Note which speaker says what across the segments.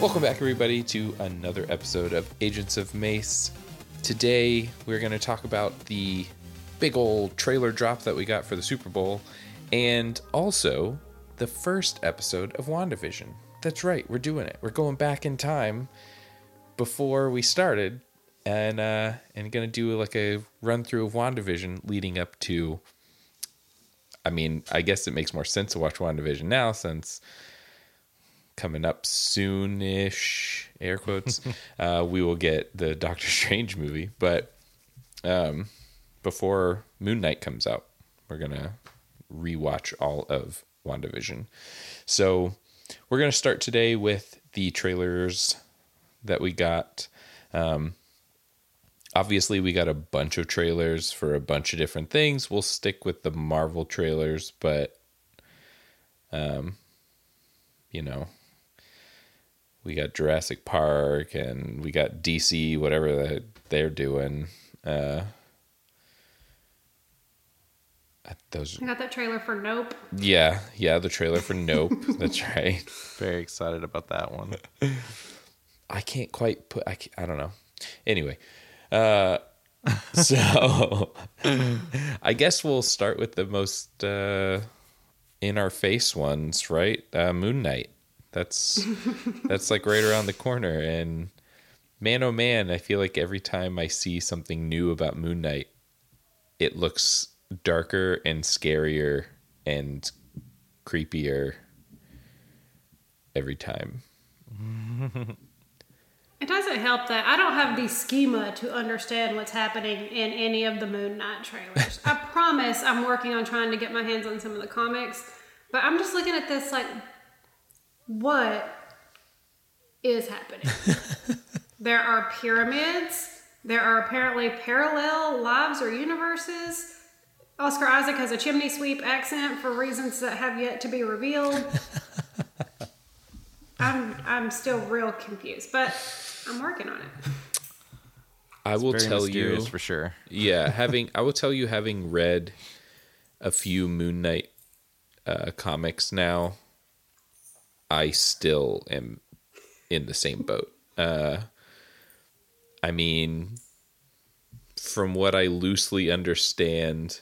Speaker 1: Welcome back, everybody, to another episode of Agents of Mace. Today, we're going to talk about the big old trailer drop that we got for the Super Bowl and also the first episode of WandaVision. That's right, we're doing it. We're going back in time before we started and uh and going to do like a run through of WandaVision leading up to I mean, I guess it makes more sense to watch WandaVision now since coming up soon-ish air quotes uh, we will get the doctor strange movie. But um, before moon knight comes out we're gonna rewatch all of wandavision. So we're gonna start today with the trailers that we got. Um, obviously we got a bunch of trailers for a bunch of different things. We'll stick with the marvel trailers but um you know we got Jurassic Park and we got DC, whatever that they're doing. Uh, those,
Speaker 2: I got that trailer for Nope.
Speaker 1: yeah, yeah, the trailer for Nope. That's right.
Speaker 3: Very excited about that one.
Speaker 1: I can't quite put. I can't, I don't know. Anyway, uh, so I guess we'll start with the most uh, in our face ones, right? Uh, Moon Knight. That's that's like right around the corner, and man, oh man, I feel like every time I see something new about Moon Knight, it looks darker and scarier and creepier every time.
Speaker 2: It doesn't help that I don't have the schema to understand what's happening in any of the Moon Knight trailers. I promise I'm working on trying to get my hands on some of the comics, but I'm just looking at this like, what is happening? there are pyramids. There are apparently parallel lives or universes. Oscar Isaac has a chimney sweep accent for reasons that have yet to be revealed. I'm I'm still real confused, but I'm working on it.
Speaker 1: I will
Speaker 3: Very
Speaker 1: tell you
Speaker 3: for sure.
Speaker 1: yeah having i will tell you having read a few moon knight uh, comics now i still am in the same boat. Uh, i mean from what i loosely understand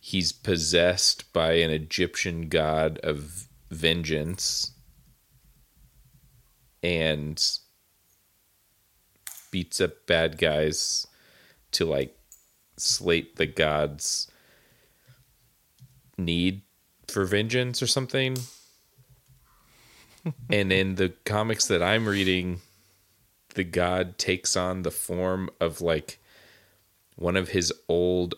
Speaker 1: he's possessed by an egyptian god of vengeance and beats up bad guys to like slate the gods need for vengeance or something. And in the comics that i'm reading the god takes on the form of like one of his old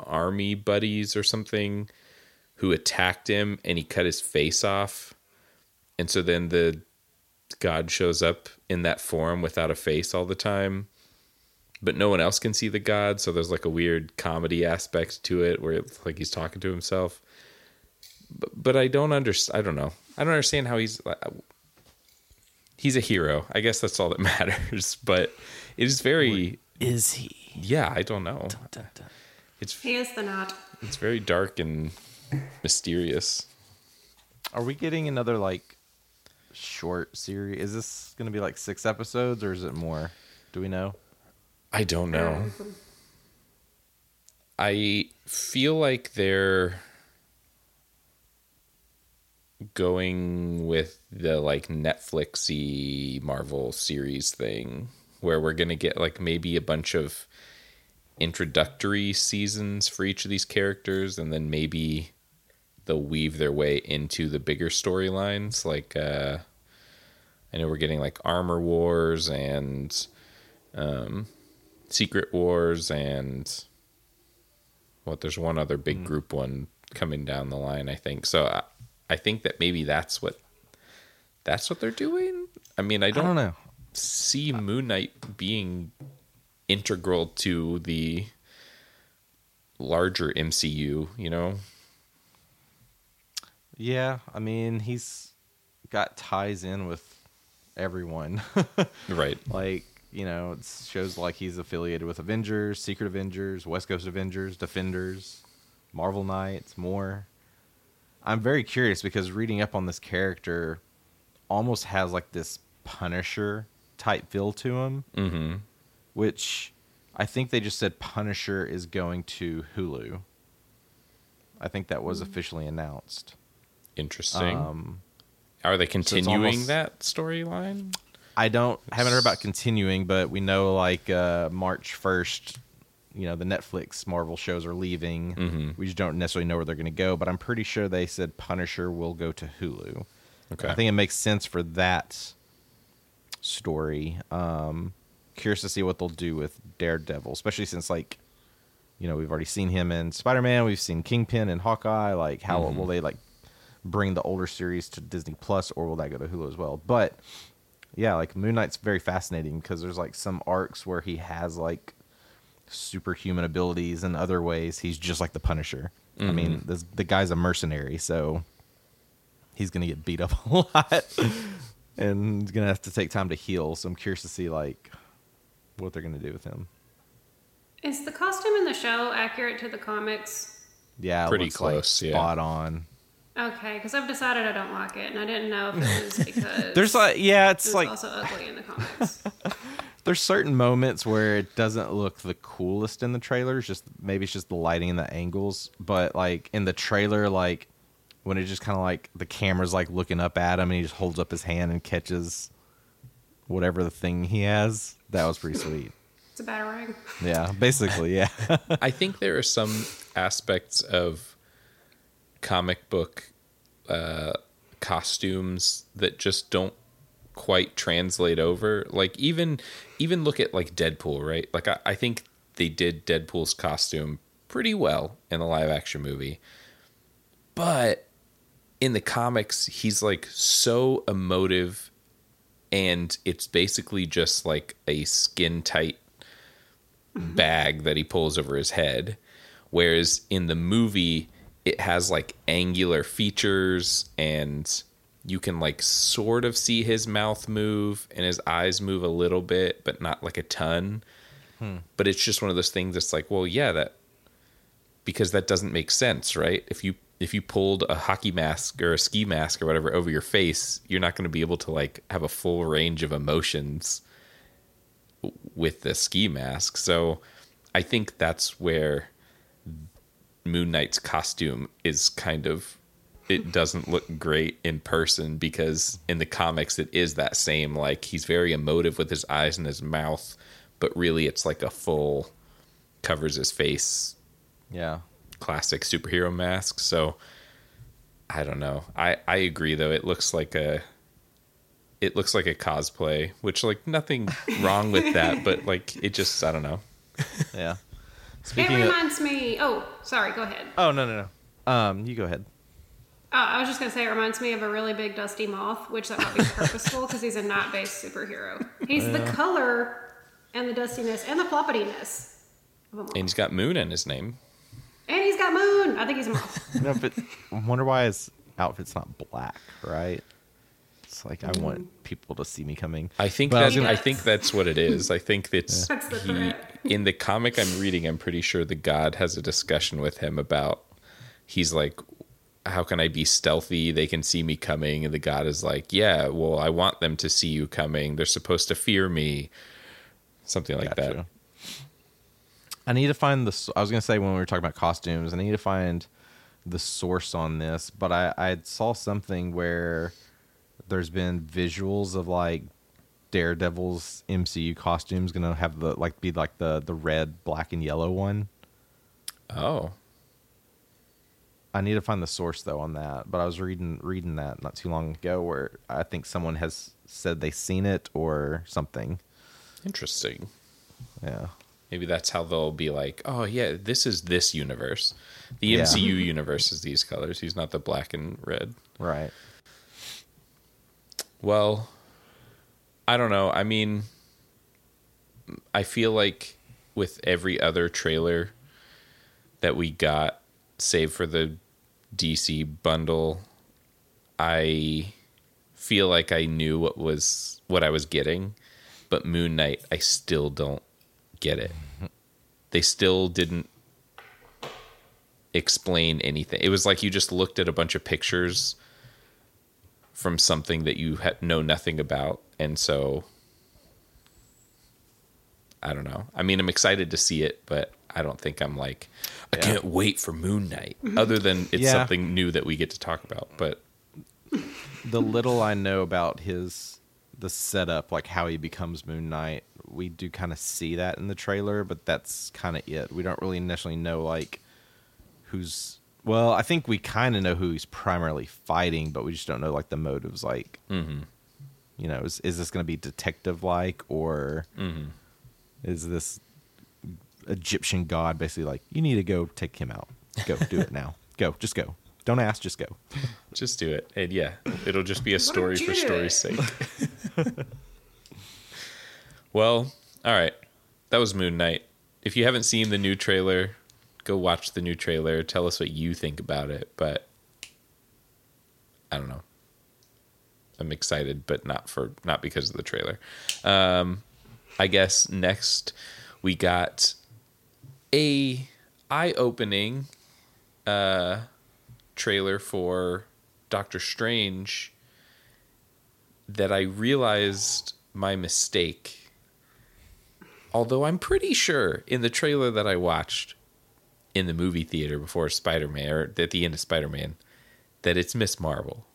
Speaker 1: army buddies or something who attacked him and he cut his face off. And so then the god shows up in that form without a face all the time but no one else can see the god. So there's like a weird comedy aspect to it where it's like he's talking to himself but, but I don't understand. I don't know. I don't understand how he's uh, he's a hero. I guess that's all that matters. But it is very
Speaker 3: Is he?
Speaker 1: yeah. I don't know. It's
Speaker 2: He is the knot.
Speaker 1: it's very dark and mysterious.
Speaker 3: Are we getting another like short series? Is this going to be like six episodes or is it more? Do we know?
Speaker 1: I don't know. I feel like they're going with the like Netflixy Marvel series thing where we're going to get like maybe a bunch of introductory seasons for each of these characters and then maybe they'll weave their way into the bigger storylines like uh I know we're getting like Armor Wars and um Secret Wars and what there's one other big group one coming down the line I think. So I, I think that maybe that's what that's what they're doing. I mean, I
Speaker 3: I
Speaker 1: don't,
Speaker 3: don't know.
Speaker 1: see Moon Knight being integral to the larger MCU, you know?
Speaker 3: Yeah, I mean, he's got ties in with everyone.
Speaker 1: Right.
Speaker 3: like, you know, it shows like he's affiliated with Avengers, Secret Avengers, West Coast Avengers, Defenders, Marvel Knights, more. I'm very curious because reading up on this character almost has like this Punisher type feel to him,
Speaker 1: Mm-hmm.
Speaker 3: which I think they just said Punisher is going to Hulu. I think that was officially announced.
Speaker 1: Interesting.
Speaker 3: Um,
Speaker 1: Are they continuing
Speaker 3: almost-
Speaker 1: that storyline?
Speaker 3: I don't haven't heard about continuing, but we know like uh, March first, you know, the Netflix Marvel shows are leaving.
Speaker 1: Mhm.
Speaker 3: We just don't necessarily know where they're going to go, but I'm pretty sure they said Punisher will go to Hulu.
Speaker 1: Okay.
Speaker 3: I think it makes sense for that story. Um, curious to see what they'll do with Daredevil, especially since like, you know, we've already seen him in Spider Man, we've seen Kingpin and Hawkeye. Like, how will they like bring the older series to Disney Plus, or will that go to Hulu as well? But yeah, like Moon Knight's very fascinating because there's like some arcs where he has like superhuman abilities and other ways he's just like the Punisher. I mm-hmm. mean, this, the guy's a mercenary, so he's gonna get beat up a lot, and he's gonna have to take time to heal. So I'm curious to see like what they're gonna do with him.
Speaker 2: Is the costume in the show accurate to the comics?
Speaker 3: Yeah, it
Speaker 1: Pretty
Speaker 3: looks, like,
Speaker 1: close, yeah.
Speaker 3: spot on.
Speaker 2: Okay, because I've decided I don't like it, and I didn't know if it was because
Speaker 3: There's like yeah, it's
Speaker 2: was
Speaker 3: like
Speaker 2: also ugly in the comics.
Speaker 3: there's certain moments where it doesn't look the coolest in the trailers just maybe it's just the lighting and the angles but like in the trailer like when it just kind of like the camera's like looking up at him and he just holds up his hand and catches whatever the thing he has that was pretty sweet.
Speaker 2: It's a batarang.
Speaker 3: yeah basically yeah.
Speaker 1: I think there are some aspects of comic book uh, costumes that just don't quite translate over. Like even even look at like Deadpool, right? Like I, I think they did Deadpool's costume pretty well in the live action movie, but in the comics, he's like so emotive, and it's basically just like a skin tight mm-hmm. bag that he pulls over his head. Whereas in the movie, it has like angular features and you can like sort of see his mouth move and his eyes move a little bit, but not like a ton. Hmm. But it's just one of those things that's like, well, yeah, that because that doesn't make sense, right? If you if you pulled a hockey mask or a ski mask or whatever over your face, you're not going to be able to like have a full range of emotions with the ski mask. So I think that's where Moon Knight's costume is kind of it doesn't look great in person because in the comics it is that same like he's very emotive with his eyes and his mouth, but really it's like a full covers his face
Speaker 3: yeah
Speaker 1: classic superhero mask. So I don't know. I I agree though. It looks like a it looks like a cosplay, which like nothing wrong with that, but like it just I don't know.
Speaker 3: yeah
Speaker 2: It
Speaker 3: speaking of
Speaker 2: reminds me. Oh, sorry. Go ahead.
Speaker 3: oh no no no um you go ahead
Speaker 2: Oh, I was just gonna say it reminds me of a really big dusty moth, which that might be purposeful because he's a night-based superhero. He's the color and the dustiness and the floppityness of a moth.
Speaker 1: And he's got Moon in his name.
Speaker 2: And he's got moon. I think he's a moth.
Speaker 3: no, but I wonder why his outfit's not black, right? It's like I want mm. people to see me coming.
Speaker 1: I think
Speaker 3: But I
Speaker 1: that,
Speaker 3: gonna-
Speaker 1: I think that's what it is. I think that's
Speaker 2: That's
Speaker 1: he in the comic I'm reading. I'm pretty sure the god has a discussion with him about. He's like, "How can I be stealthy? They can see me coming." And the god is like, "Yeah, well, I want them to see you coming. They're supposed to fear me." Something like that.
Speaker 3: I need to find the. I was gonna say when we were talking about costumes, I need to find the source on this, but I I saw something where there's been visuals of like Daredevil's MCU costumes gonna have the like be like the the red, black, and yellow one.
Speaker 1: Oh,
Speaker 3: I need to find the source though on that. But I was reading reading that not too long ago where I think someone has said they seen it or something.
Speaker 1: interesting.
Speaker 3: Yeah.
Speaker 1: Maybe that's how they'll be like, "Oh yeah, this is this universe. The
Speaker 3: Yeah.
Speaker 1: MCU universe is these colors. He's not the black and red."
Speaker 3: Right.
Speaker 1: Well, I don't know. I mean, I feel like with every other trailer that we got, save for the DC bundle, I feel like I knew what was what I was getting, but Moon Knight, I still don't get it. Mm-hmm. They still didn't explain anything. It was like you just looked at a bunch of pictures from something that you know nothing about and so i don't know i mean i'm excited to see it but i don't think i'm like i can't wait for moon knight other than it's
Speaker 3: Yeah.
Speaker 1: something new that we get to talk about but
Speaker 3: the little I know about his the setup, like how he becomes Moon Knight, we do kind of see that in the trailer, but that's kind of it. We don't really initially know like who's. Well, I think we kind of know who he's primarily fighting, but we just don't know like the motives. Like,
Speaker 1: Mm-hmm.
Speaker 3: you know, is is this going to be detective like, or
Speaker 1: Mm-hmm.
Speaker 3: Is this Egyptian god basically like you need to go take him out? Go do it now. Go, just go. Don't ask, just go.
Speaker 1: just do it. And yeah it'll just be a story
Speaker 2: don't
Speaker 1: for story's sake. Well all right. That was moon knight. If you haven't seen the new trailer go watch the new trailer. Tell us what you think about it but i don't know. I'm excited but not for not because of the trailer. Um i guess next we got a eye-opening uh trailer for Doctor Strange that I realized my mistake. Although I'm pretty sure in the trailer that I watched in the movie theater before Spider Man, or at the end of Spider Man, that it's Miss Marvel.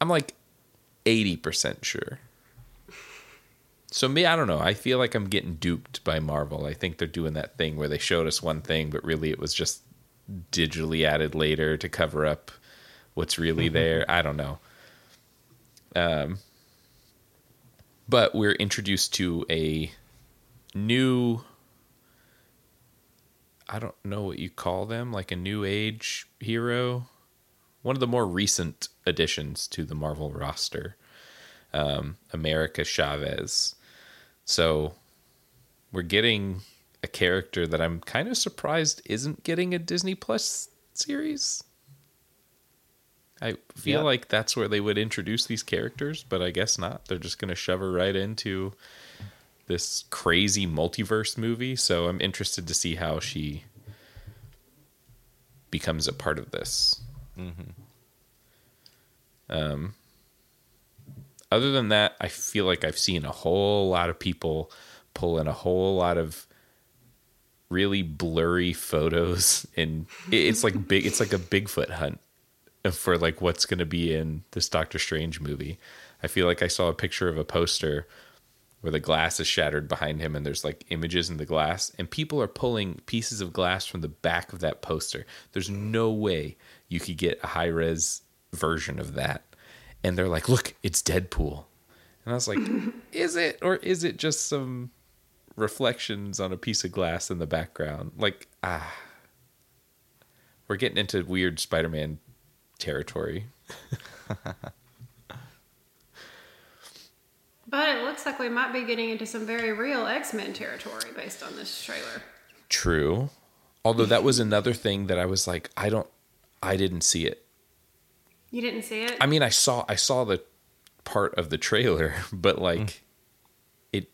Speaker 1: I'm like 80% sure. So me, I don't know. I feel like I'm getting duped by Marvel. I think they're doing that thing where they showed us one thing, but really it was just digitally added later to cover up what's really there. I don't know. Um, but we're introduced to a new. I don't know what you call them, like a new age hero. One of the more recent additions to the Marvel roster, um, America Chavez. So we're getting a character that I'm kind of surprised isn't getting a Disney Plus series. I feel
Speaker 3: Yeah.
Speaker 1: like that's where they would introduce these characters, but I guess not. They're just going to shove her right into this crazy multiverse movie. So I'm interested to see how she becomes a part of this. Um, other than that, I feel like I've seen a whole lot of people pull in a whole lot of really blurry photos, and it's like big. It's like a Bigfoot hunt for like what's going to be in this Doctor Strange movie. I feel like I saw a picture of a poster where the glass is shattered behind him and there's like images in the glass and people are pulling pieces of glass from the back of that poster. There's no way you could get a high res version of that. And they're like, "Look, it's Deadpool." And I was like, "Is it or is it just some reflections on a piece of glass in the background?" Like, ah. We're getting into weird Spider-Man territory.
Speaker 2: But it looks like we might be getting into some very real X Men territory based on this trailer.
Speaker 1: True. Although that was another thing that I was like, I don't, I didn't see it.
Speaker 2: You didn't see it?
Speaker 1: I mean, I saw, I saw the part of the trailer, but like, it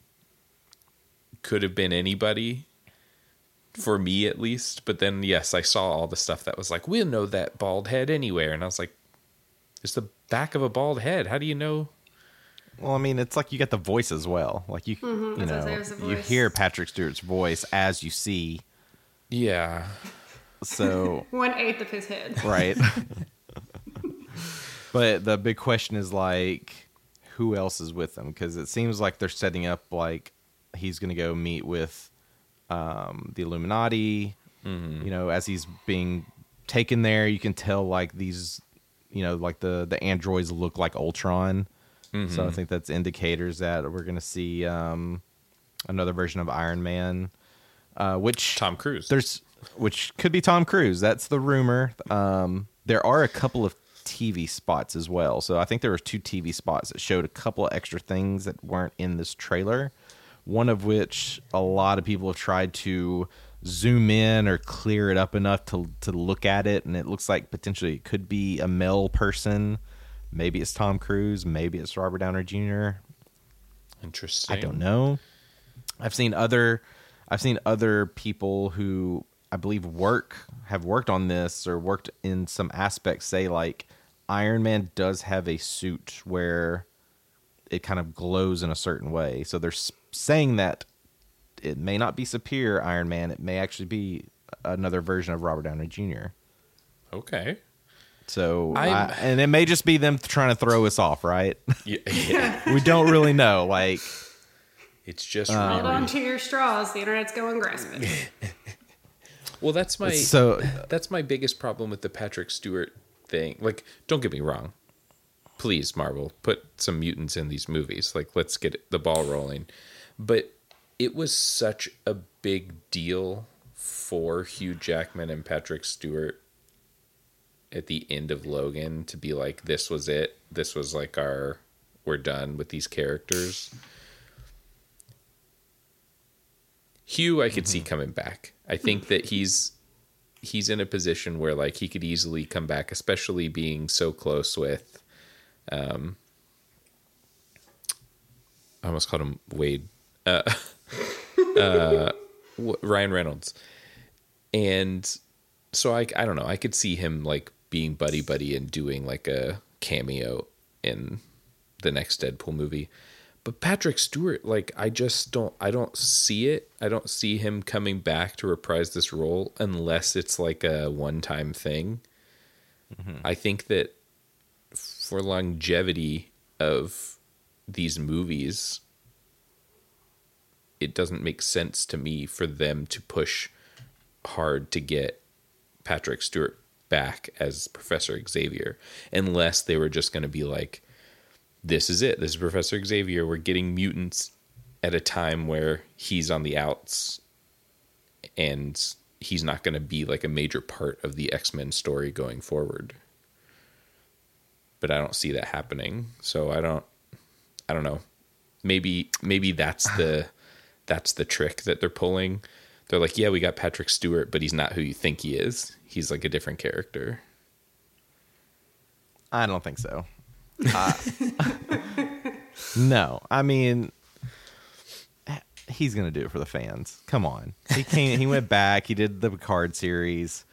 Speaker 1: could have been anybody for me at least. But then, yes, I saw all the stuff that was like, we'll know that bald head anywhere, and I was like, it's the back of a bald head. How do you know?
Speaker 3: Well, I mean, it's like you get the voice as well. Like you,
Speaker 2: Mhm,
Speaker 3: you
Speaker 2: I was gonna say
Speaker 3: know,
Speaker 2: it was the
Speaker 3: you hear Patrick Stewart's voice as you see.
Speaker 1: Yeah.
Speaker 3: So
Speaker 2: One eighth of his head.
Speaker 3: right. but the big question is like, who else is with them? Because it seems like they're setting up like he's going to go meet with um, the Illuminati. You know, as he's being taken there, you can tell like these, you know, like the the androids look like Ultron. So I think that's indicators that we're going to see um, another version of Iron Man, uh, which
Speaker 1: Tom Cruise.
Speaker 3: there's which could be Tom Cruise. That's the rumor. Um, there are a couple of TV spots as well. So I think there were two TV spots that showed a couple of extra things that weren't in this trailer. One of which a lot of people have tried to zoom in or clear it up enough to to look at it, and it looks like potentially it could be a male person. Maybe it's Tom Cruise. Maybe it's Robert Downey Jr.
Speaker 1: Interesting.
Speaker 3: I don't know. I've seen other I've seen other people who I believe work have worked on this or worked in some aspects say like Iron Man does have a suit where it kind of glows in a certain way. So they're saying that it may not be superior Iron Man, it may actually be another version of Robert Downey Jr.
Speaker 1: Okay.
Speaker 3: So
Speaker 1: I'm-
Speaker 3: and it may just be them trying to throw us off, right?
Speaker 1: Yeah. yeah.
Speaker 3: we don't really know. Like
Speaker 1: It's just um,
Speaker 2: Hold
Speaker 1: really.
Speaker 2: on to your straws. The internet's going grasping.
Speaker 1: Well, that's my
Speaker 3: So-
Speaker 1: that's my biggest problem with the Patrick Stewart thing. Like, don't get me wrong. Please, Marvel, put some mutants in these movies. Like, let's get the ball rolling. But it was such a big deal for Hugh Jackman and Patrick Stewart at the end of Logan to be like, this was it. This was like our, we're done with these characters. Hugh, I could see coming back. I think that he's he's in a position where like he could easily come back, especially being so close with. Um, I almost called him Wade. Uh, uh, Ryan Reynolds, and so I I don't know. I could see him like being buddy buddy and doing like a cameo in the next Deadpool movie. But Patrick Stewart, like I just don't I don't see it. I don't see him coming back to reprise this role unless it's like a one-time thing. Mm-hmm. I think that for longevity of these movies it doesn't make sense to me for them to push hard to get Patrick Stewart back as Professor Xavier unless they were just going to be like this is it. This is Professor Xavier. We're getting mutants at a time where he's on the outs and he's not going to be like a major part of the X-Men story going forward. But I don't see that happening. So I don't I don't know. Maybe maybe that's the that's the trick that they're pulling. They're like, "Yeah, we got Patrick Stewart, but he's not who you think he is. He's like a different character."
Speaker 3: I don't think so. Uh, no, I mean, he's gonna do it for the fans. Come on, he came. He went back. He did the Picard series.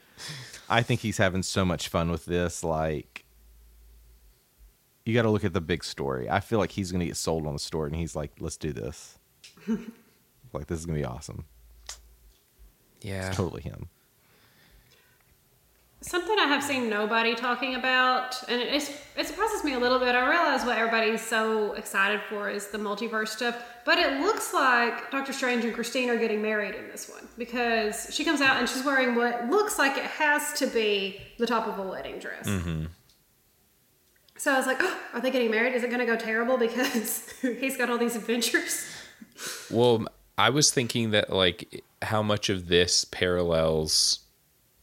Speaker 3: I think he's having so much fun with this. Like, you got to look at the big story. I feel like he's gonna get sold on the story, and he's like, "Let's do this." like, this is gonna be awesome.
Speaker 1: Yeah.
Speaker 3: It's totally him.
Speaker 2: Something I have seen nobody talking about, and it, it's, it surprises me a little bit. I realize what everybody's so excited for is the multiverse stuff, but it looks like Doctor Strange and Christine are getting married in this one because she comes out and she's wearing what looks like it has to be the top of a wedding dress. Mm-hmm. So I was like, oh, are they getting married? Is it going to go terrible because he's got all these adventures?
Speaker 1: Well, I was thinking that like how much of this parallels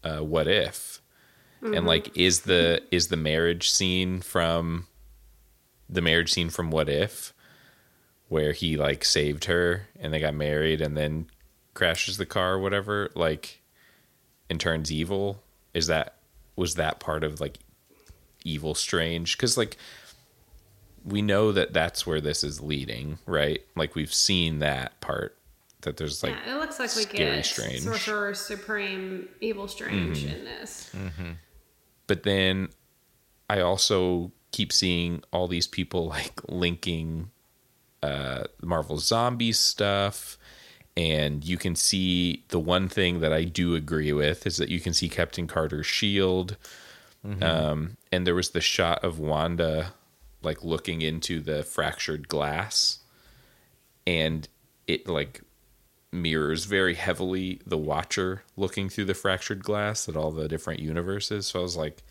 Speaker 1: uh, what if, and like is the is the marriage scene from the marriage scene from What If, where he like saved her and they got married and then crashes the car or whatever. Like, and turns evil. Is that was that part of like evil strange? Because like we know that that's where this is leading, right? Like we've seen that part that there's like
Speaker 2: yeah, it looks like we get
Speaker 1: strange.
Speaker 2: Sorcerer Supreme Evil Strange
Speaker 1: Mhm.
Speaker 2: in this.
Speaker 1: But then I also keep seeing all these people like linking uh Marvel Zombies stuff. And you can see the one thing that I do agree with is that you can see Captain Carter's shield. Um and there was the shot of Wanda like looking into the fractured glass. And it like mirrors very heavily the watcher looking through the fractured glass at all the different universes so i was like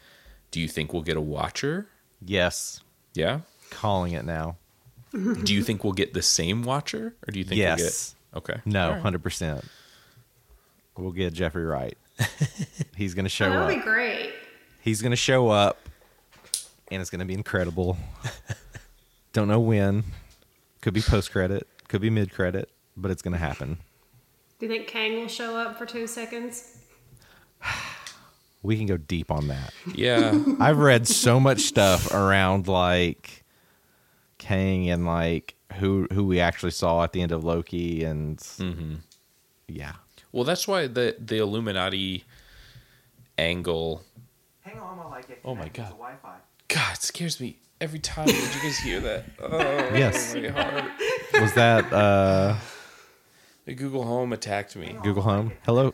Speaker 1: do you think we'll get a watcher
Speaker 3: Yes.
Speaker 1: yeah
Speaker 3: Calling it now.
Speaker 1: do you think we'll get the same watcher or do you think
Speaker 3: yes.
Speaker 1: we'll get okay
Speaker 3: No,
Speaker 1: All right.
Speaker 3: hundred percent. We'll get Jeffrey Wright. He's gonna show
Speaker 2: Oh, that
Speaker 3: up.
Speaker 2: would be great.
Speaker 3: He's gonna show up, and it's gonna be incredible. Don't know when. Could be post credit. Could be mid credit. But it's gonna happen.
Speaker 2: Do you think Kang will show up for two seconds?
Speaker 3: We can go deep on that.
Speaker 1: yeah
Speaker 3: I've read so much stuff around like Kang and like who who we actually saw at the end of Loki and yeah.
Speaker 1: well that's why the the illuminati angle
Speaker 3: Hang on while I get
Speaker 1: Oh my God. god it scares me every time did you guys hear that oh
Speaker 3: Yes.
Speaker 1: my heart.
Speaker 3: Was that uh
Speaker 1: the google home attacked me
Speaker 3: Google Home? Hello?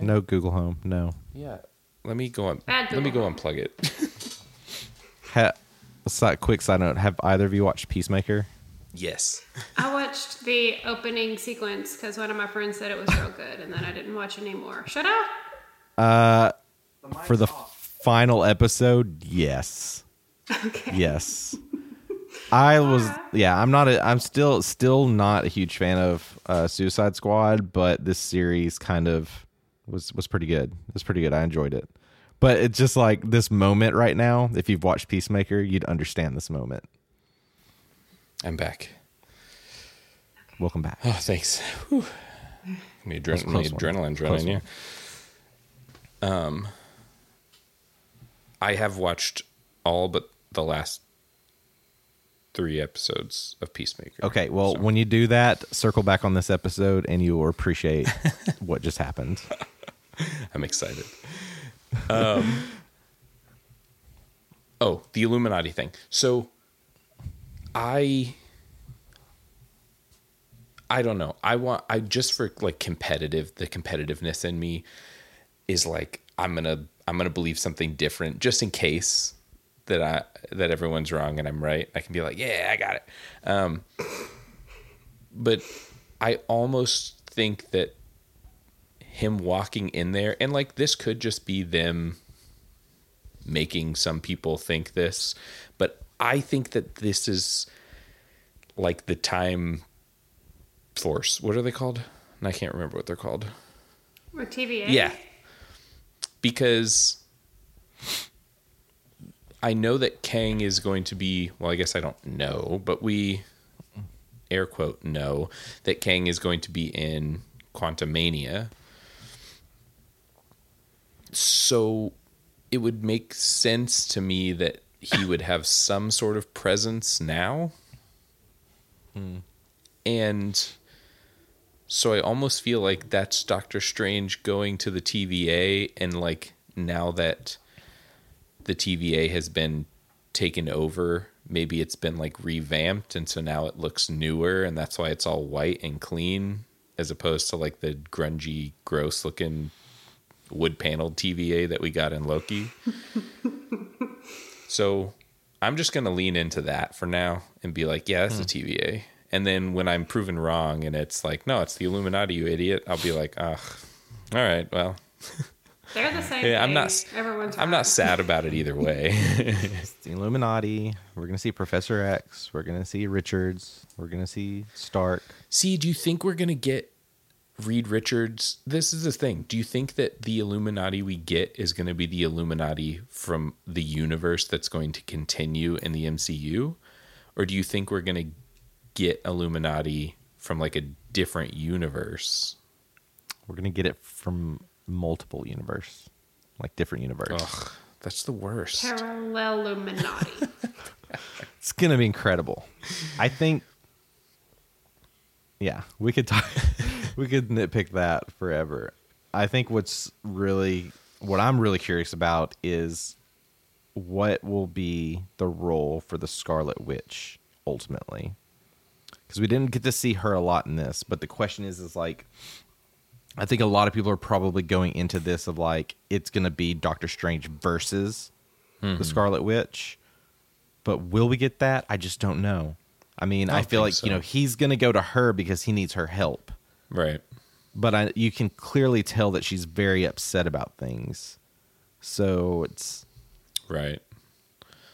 Speaker 3: No Google Home. No.
Speaker 1: yeah let me go on let me go unplug it
Speaker 3: Ha- a side, quick side note: Have either of you watched Peacemaker?
Speaker 1: yes
Speaker 2: I watched the opening sequence because one of my friends said it was real good, and then I didn't watch anymore. Shut up.
Speaker 3: Uh, for the final episode, yes,
Speaker 2: Okay.
Speaker 3: yes. I was, yeah. I'm not. A, I'm still, still not a huge fan of uh, Suicide Squad, but this series kind of was was pretty good. It was pretty good. I enjoyed it. But it's just like this moment right now. If you've watched Peacemaker, you'd understand this moment.
Speaker 1: i'm back
Speaker 3: Welcome back.
Speaker 1: Oh, thanks. Whew. My,
Speaker 3: That was a
Speaker 1: adren- my
Speaker 3: close one.
Speaker 1: adrenaline's running. Yeah. Um, I have watched all but the last three episodes of Peacemaker.
Speaker 3: Okay, well, when you do that, circle back on this episode, and you will appreciate what just happened.
Speaker 1: I'm excited. Um, oh, the Illuminati thing. So, I, I don't know. I want. I just for like competitive. The competitiveness in me is like I'm gonna. I'm gonna believe something different just in case that I that everyone's wrong and I'm right. I can be like, yeah, I got it. Um, but I almost think that him walking in there and like this could just be them making some people think this but i think that this is like the time force what are they called and i can't remember what they're called
Speaker 2: Or TVA.
Speaker 1: yeah because i know that kang is going to be well i guess i don't know but we air quote know that kang is going to be in quantumania so it would make sense to me that he would have some sort of presence now. Hmm. And so I almost feel like that's Doctor Strange going to the TVA and like now that the TVA has been taken over, maybe it's been like revamped and so now it looks newer and that's why it's all white and clean as opposed to like the grungy gross looking wood paneled TVA that we got in Loki. so I'm just going to lean into that for now and be like, yeah, that's a hmm. TVA. And then when I'm proven wrong and it's like, no, it's the Illuminati, you idiot, I'll be like, ugh, all right, well,
Speaker 2: They're the same.
Speaker 1: yeah, I'm not,
Speaker 2: Everyone's.
Speaker 1: I'm not sad about it either way.
Speaker 3: It's the Illuminati. We're gonna see Professor X. We're gonna see Richards. We're gonna see Stark.
Speaker 1: See, do you think we're going to get Reed Richards? This is the thing. Do you think that the Illuminati we get is going to be the Illuminati from the universe that's going to continue in the MCU? Or do you think we're going to get Illuminati from like a different universe?
Speaker 3: We're gonna get it from multiple universe, like different universe.
Speaker 1: Ugh, that's the worst.
Speaker 2: Parallel Illuminati.
Speaker 3: It's gonna be incredible. I think. Yeah, we could talk. we could nitpick that forever. I think what's really what I'm really curious about is what will be the role for the Scarlet Witch ultimately, because we didn't get to see her a lot in this. But the question is, is like, I think a lot of people are probably going into this of like it's gonna be Doctor Strange versus the mm-hmm. Scarlet Witch but will we get that? I just don't know. I mean,
Speaker 1: I
Speaker 3: I, feel like
Speaker 1: so.
Speaker 3: you know he's going to go to her because he needs her help,
Speaker 1: Right.
Speaker 3: but I, you can clearly tell that she's very upset about things. So it's
Speaker 1: Right.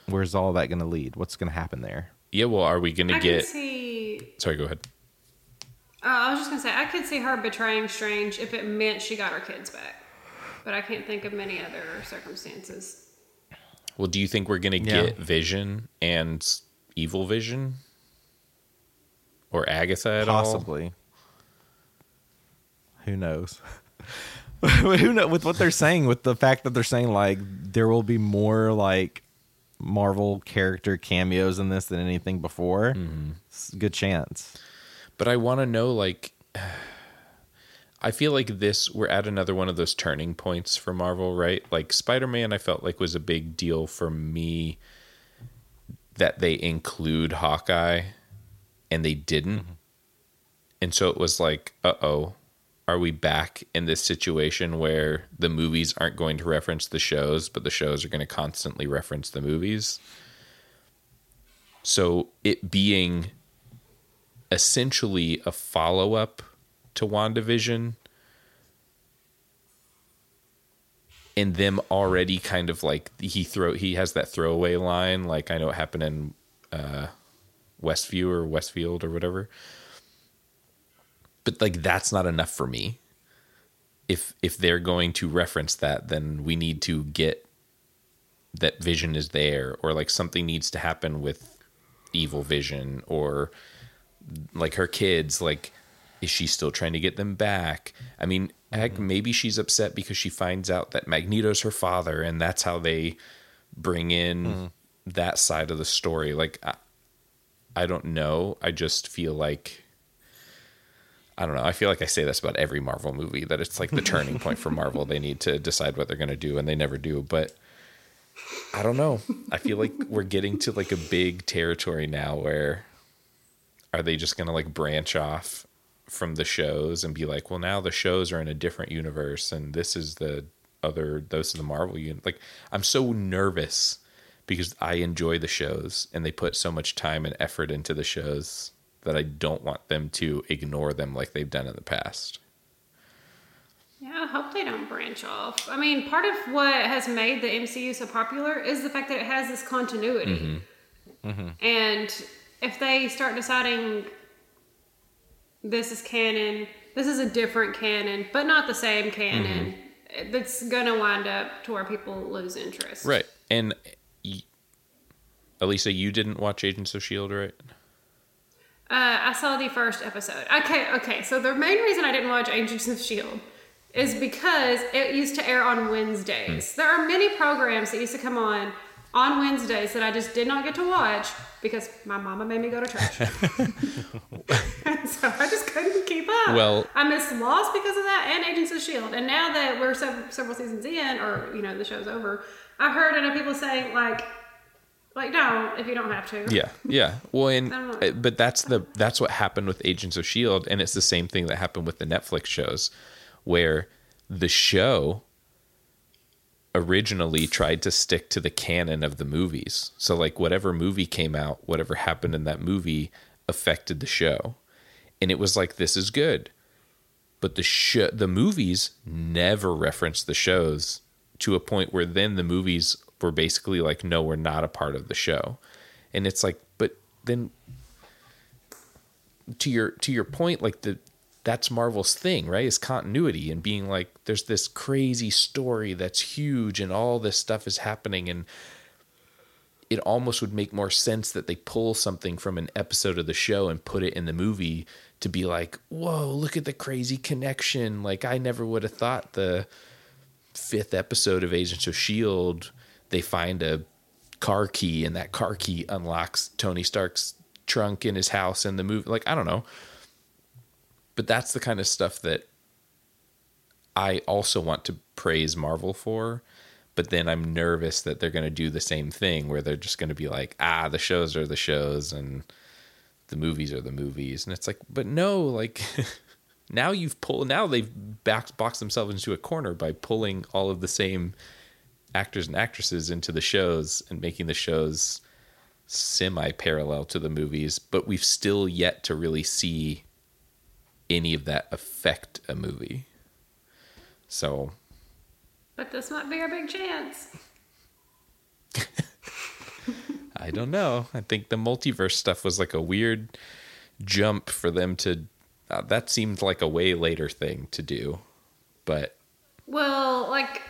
Speaker 3: where's all that going to lead? What's going to happen there?
Speaker 1: Yeah. Well, are we going to get?
Speaker 2: see.
Speaker 1: Sorry. Go ahead.
Speaker 2: Uh, I was just gonna say I could see her betraying Strange if it meant she got her kids back, but I can't think of many other circumstances.
Speaker 1: Well, do you think we're going to
Speaker 3: Yeah.
Speaker 1: get Vision and Evil Vision, or Agatha at all?
Speaker 3: Possibly. Who knows? Who know with what they're saying with the fact that they're saying like there will be more like Marvel character cameos in this than anything before. It's a good chance.
Speaker 1: But I want to know, like, I feel like this, we're at another one of those turning points for Marvel, right? Like, Spider Man, I felt like was a big deal for me that they include Hawkeye and they didn't. And so it was like, uh oh, are we back in this situation where the movies aren't going to reference the shows, but the shows are going to constantly reference the movies? So it being essentially a follow up to WandaVision and them already kind of like he throw he has that throwaway line like I know it happened in uh Westview or Westfield or whatever. But like that's not enough for me. If if they're going to reference that then we need to get that vision is there or like something needs to happen with evil vision or like her kids like is she still trying to get them back? I mean heck mm-hmm. maybe she's upset because she finds out that magneto's her father and that's how they bring in mm-hmm. that side of the story. Like I, I don't know. I just feel like i don't know. I feel like i say this about every marvel movie that it's like the turning point for marvel. They need to decide what they're going to do and they never do but i don't know. I feel like we're getting to like a big territory now where are they just going to like branch off from the shows and be like, well, now the shows are in a different universe and this is the other, those are the Marvel unit. Like, I'm so nervous because I enjoy the shows and they put so much time and effort into the shows that I don't want them to ignore them like they've done in the past.
Speaker 2: Yeah, I hope they don't branch off. I mean, part of what has made the MCU so popular is the fact that it has this continuity. Mm-hmm. Mm-hmm. And if they start deciding this is canon, this is a different canon, but not the same canon, that's going to wind up to where people lose interest.
Speaker 1: Right. And y- Elisa, you didn't watch Agents of S.H.I.E.L.D., right?
Speaker 2: Uh, I saw the first episode. Okay, okay. So the main reason I didn't watch Agents of Shield is because it used to air on Wednesdays. There are many programs that used to come on on Wednesdays that I just did not get to watch because my mama made me go to church. so I just couldn't keep up.
Speaker 1: Well-
Speaker 2: I missed Lost because of that and Agents of Shield. And now that we're several, several seasons in, or you know the show's over, I heard enough people saying like, like don't if you don't have to.
Speaker 1: Yeah, yeah. Well, and
Speaker 2: I don't know.
Speaker 1: but that's the that's what happened with Agents of Shield, and it's the same thing that happened with the Netflix shows, where the show originally tried to stick to the canon of the movies. So like whatever movie came out, whatever happened in that movie affected the show. And it was like this is good. But the sh- the movies never referenced the shows to a point where then the movies were basically like no, we're not a part of the show. And it's like but then to your to your point like the that's Marvel's thing, right? Is continuity and being like there's this crazy story that's huge and all this stuff is happening and it almost would make more sense that they pull something from an episode of the show and put it in the movie to be like, whoa, look at the crazy connection. Like, I never would have thought the fifth episode of Agents of S.H.I.E.L.D., they find a car key and that car key unlocks Tony Stark's trunk in his house in the movie. Like, I don't know. But that's the kind of stuff that I also want to praise Marvel for but then I'm nervous that they're going to do the same thing where they're just going to be like, ah, the shows are the shows and the movies are the movies. And it's like, but no, like now you've pulled, now they've backed, boxed themselves into a corner by pulling all of the same actors and actresses into the shows and making the shows semi parallel to the movies. But we've still yet to really see any of that affect a movie. So
Speaker 2: but this might be our big chance.
Speaker 1: I don't know. I think the multiverse stuff was like a weird jump for them to. Uh, that seemed like a way later thing to do, but.
Speaker 2: Well, like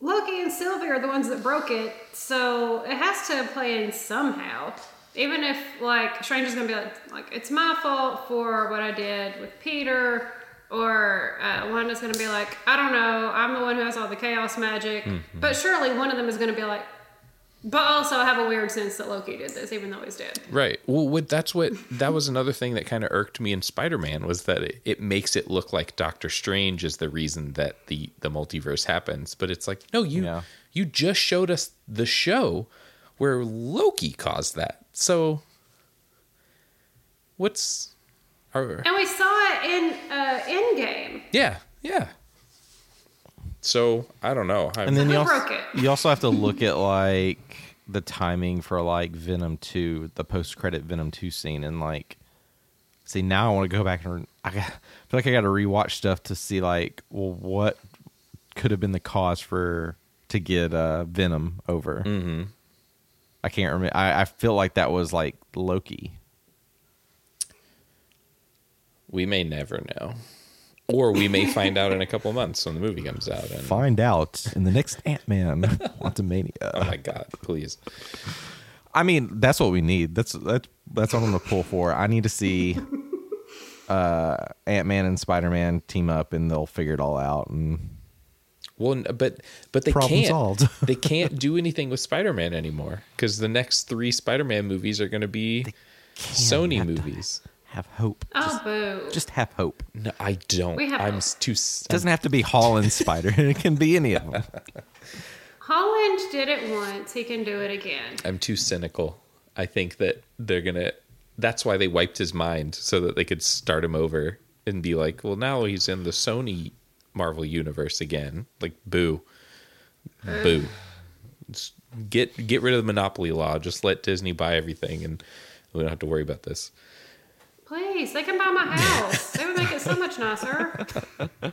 Speaker 2: Loki and Sylvie are the ones that broke it, so it has to play in somehow. Even if like Strange is gonna be like, like it's my fault for what I did with Peter, or uh, one is going to be like, I don't know, I'm the one who has all the chaos magic. Mm-hmm. But surely one of them is going to be like, but also I have a weird sense that Loki did this, even though he's dead.
Speaker 1: Right. Well, what, that's what that was another thing that kind of irked me in Spider Man was that it, it, makes it look like Doctor Strange is the reason that the the multiverse happens, but it's like no, you yeah. you just showed us the show where Loki caused that. So what's
Speaker 2: and we saw it in uh, Endgame.
Speaker 1: Yeah, yeah. So I don't know. I,
Speaker 3: and then you also, you also have to look at like the timing for like Venom two, the post credit Venom two scene, and like see now I want to go back and I got, feel like I got to rewatch stuff to see like well what could have been the cause for to get uh, Venom over.
Speaker 1: Mm-hmm.
Speaker 3: I can't remember. I, I feel like that was like Loki.
Speaker 1: We may never know. Or we may find out in a couple months when the movie comes out. And...
Speaker 3: Find out in the next Ant Man Quantumania.
Speaker 1: oh my god, please.
Speaker 3: I mean, that's what we need. That's that's that's what I'm gonna pull for. I need to see uh, Ant Man and Spider Man team up, and they'll figure it all out. And
Speaker 1: well, but but they Problem can't. Solved. they can't do anything with Spider Man anymore because the next three Spider Man movies are going to be Sony movies.
Speaker 3: Have hope.
Speaker 2: Oh,
Speaker 3: just,
Speaker 2: boo.
Speaker 3: Just have hope.
Speaker 1: No, I don't. We have I'm hope. too.
Speaker 3: It doesn't have to be Holland Spider. it can be any of them.
Speaker 2: Holland did it once. He can do it again.
Speaker 1: I'm too cynical. I think that they're gonna. That's why they wiped his mind so that they could start him over and be like, well, now he's in the Sony Marvel universe again. Like, boo, boo. Just get get rid of the monopoly law. Just let Disney buy everything, and we don't have to worry about this.
Speaker 2: Please, they can buy my house. they would make it so much nicer.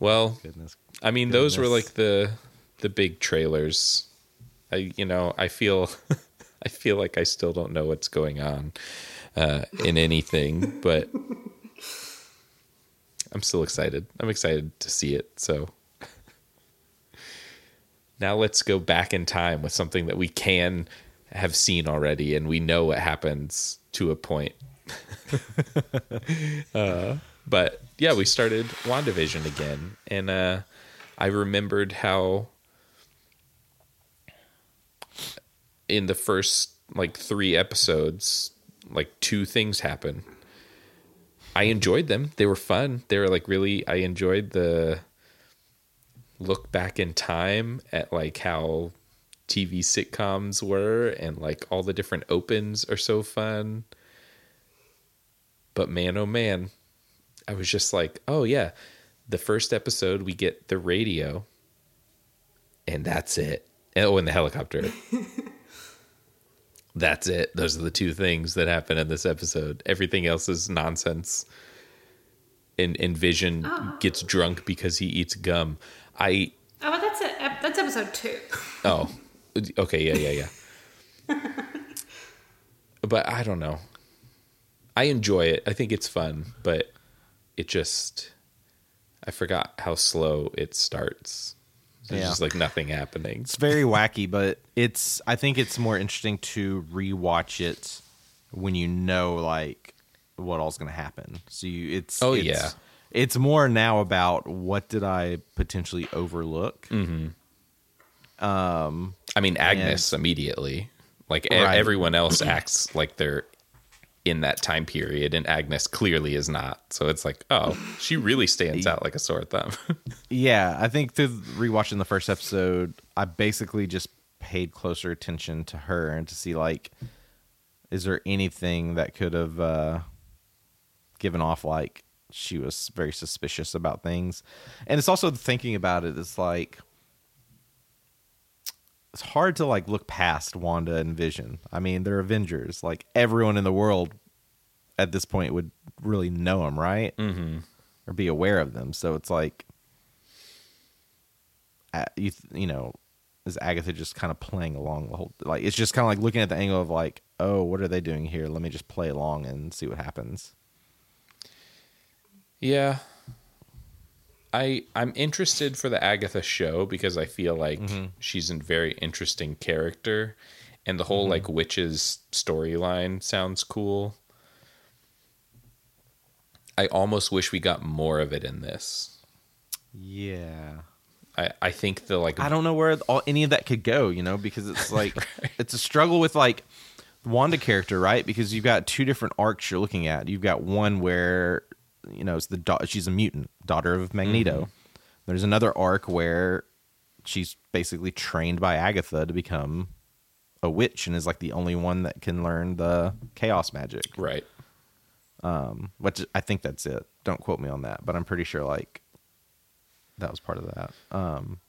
Speaker 1: well, Goodness. I mean, Goodness. those were like the the big trailers. I, you know, I feel, I feel like I still don't know what's going on uh, in anything, but I'm still excited. I'm excited to see it. So now let's go back in time with something that we can have seen already, and we know what happens to a point. uh, but yeah, we started WandaVision again, and uh, I remembered how in the first like three episodes, like two things happen. I enjoyed them. They were fun. They were like really. I enjoyed the look back in time at like how TV sitcoms were, and like all the different opens are so fun. But man, oh man, I was just like, oh yeah, the first episode we get the radio, and that's it. Oh, and the helicopter. that's it. Those are the two things that happen in this episode. Everything else is nonsense. And, and Vision oh. gets drunk because he eats gum. I
Speaker 2: oh, that's it. That's episode two.
Speaker 1: oh, Okay, yeah, yeah, yeah. but I don't know. I enjoy it. I think it's fun, but it just I forgot how slow it starts. There's
Speaker 3: Yeah.
Speaker 1: just like nothing happening.
Speaker 3: It's very wacky, but it's I think it's more interesting to rewatch it when you know like what all's going to happen. So you, it's
Speaker 1: Oh,
Speaker 3: it's,
Speaker 1: yeah.
Speaker 3: It's more now about what did I potentially overlook.
Speaker 1: Mm. I mean, Agnes immediately. Like
Speaker 3: Right.
Speaker 1: everyone else acts like they're in that time period, and Agnes clearly is not. So it's like, oh, she really stands out like a sore thumb.
Speaker 3: Yeah, I think through rewatching the first episode, I basically just paid closer attention to her and to see like, is there anything that could have uh, given off like she was very suspicious about things, and it's also thinking about it. It's like it's hard to like look past Wanda and Vision. I mean, they're Avengers. Like everyone in the world at this point would really know them, right? Mm-hmm. Or be aware of them. So it's like you you know is Agatha just kind of playing along the whole like it's just kind of like looking at the angle of like oh what are they doing here let me just play along and see what happens
Speaker 1: yeah. I I'm interested for the Agatha show because I feel like mm-hmm. she's a very interesting character and the whole mm-hmm. like witches storyline sounds cool. I almost wish we got more of it in this.
Speaker 3: yeah.
Speaker 1: I, I think the like
Speaker 3: I don't know where all, any of that could go you know because it's like it's a struggle with like the Wanda character right? Because you've got two different arcs you're looking at. You've got one where you know it's the da- she's a mutant daughter of Magneto there's another arc where she's basically trained by Agatha to become a witch and is like the only one that can learn the chaos magic
Speaker 1: right.
Speaker 3: which I think that's it. Don't quote me on that, but I'm pretty sure like that was part of that. Um,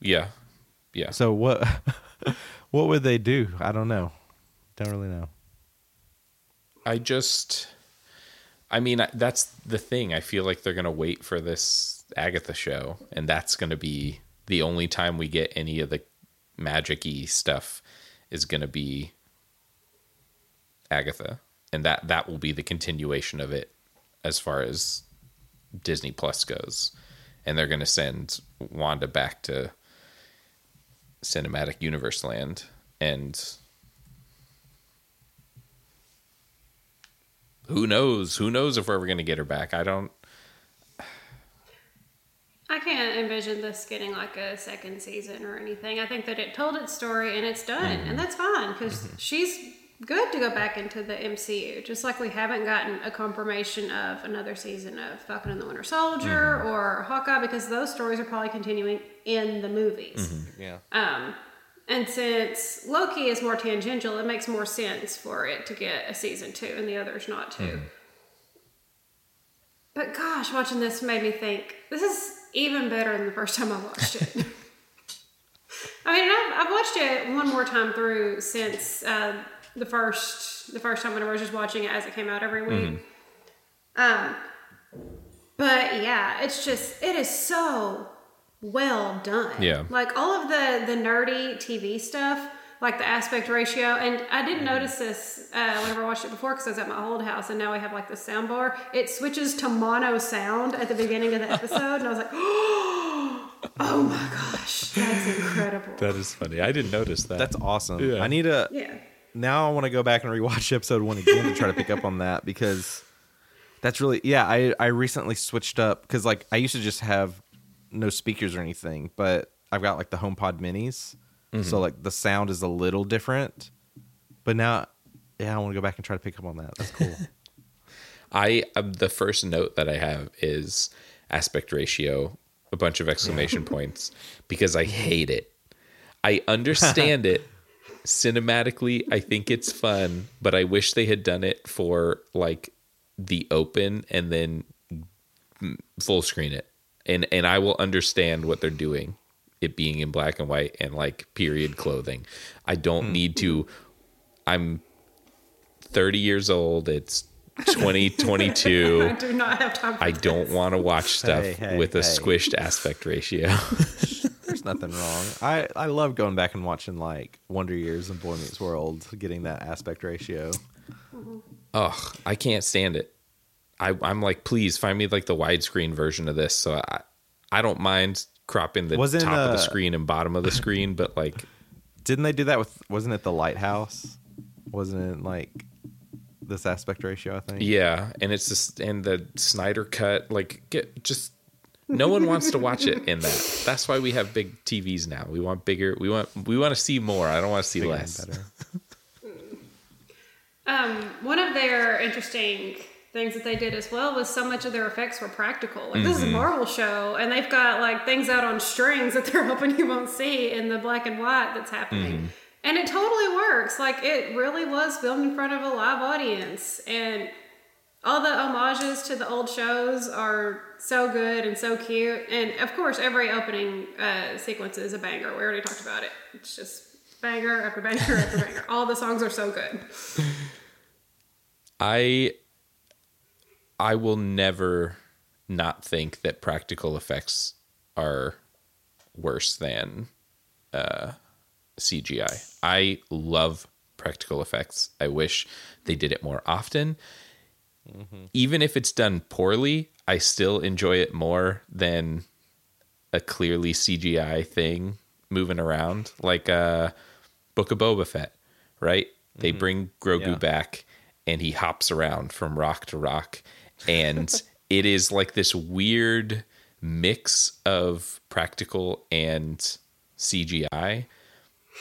Speaker 1: Yeah. Yeah.
Speaker 3: so what what would they do? I don't know. Don't really know.
Speaker 1: I just, I mean, that's the thing. I feel like they're going to wait for this Agatha show, and that's going to be the only time we get any of the magic stuff is going to be Agatha. And that, that will be the continuation of it as far as Disney Plus goes. And they're going to send Wanda back to cinematic universe land. And who knows? Who knows if we're ever going to get her back? I don't.
Speaker 2: I can't envision this getting like a second season or anything. I think that it told its story and it's done, and mm-hmm. that's fine because mm-hmm. she's good to go back into the MCU. Just like we haven't gotten a confirmation of another season of Falcon and the Winter Soldier mm-hmm. or Hawkeye because those stories are probably continuing in the movies.
Speaker 3: Yeah.
Speaker 2: Um, and since Loki is more tangential, it makes more sense for it to get a season two and the others not to. But gosh, watching this made me think this is even better than the first time I watched it. I mean, I've, I've watched it one more time through since uh, the first the first time when I was just watching it as it came out every week. Um, but yeah, it's just it is so well done.
Speaker 1: Yeah.
Speaker 2: like all of the the nerdy TV stuff, like the aspect ratio, and I didn't notice this uh, whenever I watched it before because I was at my old house, and now we have like the sound bar. It switches to mono sound at the beginning of the episode, and I was like, oh my gosh, that's incredible.
Speaker 1: That is funny. I didn't notice that.
Speaker 3: That's awesome.
Speaker 1: Yeah.
Speaker 3: I need to
Speaker 2: yeah.
Speaker 3: now I want to go back and rewatch episode one again to try to pick up on that because that's really yeah. I I recently switched up because like I used to just have no speakers or anything, but I've got like the HomePod Minis, so like the sound is a little different. But now, yeah, I want to go back and try to pick up on that. That's cool.
Speaker 1: I um, the first note that I have is aspect ratio, a bunch of exclamation points because I hate it. I understand it cinematically. I think it's fun, but I wish they had done it for like the open and then mm, full screen it. And and I will understand what they're doing. It being in black and white and like period clothing. I don't hmm. need to I'm 30 years old. It's 2022.
Speaker 2: I do not have time. For
Speaker 1: I don't want to watch stuff
Speaker 3: Hey, hey,
Speaker 1: with a
Speaker 3: hey.
Speaker 1: squished aspect ratio.
Speaker 3: There's nothing wrong. I I love going back and watching like Wonder Years and Boy Meets World, getting that aspect ratio.
Speaker 1: Ugh, I can't stand it. I, I'm like, please find me like the widescreen version of this. So I, I don't mind cropping the
Speaker 3: Wasn't,
Speaker 1: top of the
Speaker 3: uh,
Speaker 1: screen and bottom of the screen, but like
Speaker 3: Didn't they do that with? Wasn't it the lighthouse? Wasn't it like this aspect ratio? I think.
Speaker 1: yeah, and it's just and the Snyder cut like get just no one wants to watch it in that. That's why we have big TVs now. We want bigger. We want we want to see more. I don't want to see
Speaker 3: Bigger
Speaker 1: less.
Speaker 3: better.
Speaker 2: Um, one of their interesting things that they did as well was so much of their effects were practical. Like this is a Marvel show, and they've got like things out on strings that they're hoping you won't see in the black and white that's happening. And it totally works. Like it really was filmed in front of a live audience, and all the homages to the old shows are so good and so cute. And of course, every opening uh, sequence is a banger. We already talked about it. It's just banger after banger after banger. All the songs are so good.
Speaker 1: I I will never not think that practical effects are worse than uh, CGI. I love practical effects. I wish they did it more often. Even if it's done poorly, I still enjoy it more than a clearly CGI thing moving around, like uh, Book of Boba Fett, right? They bring Grogu
Speaker 3: Yeah.
Speaker 1: back and he hops around from rock to rock. And it is like this weird mix of practical and CGI.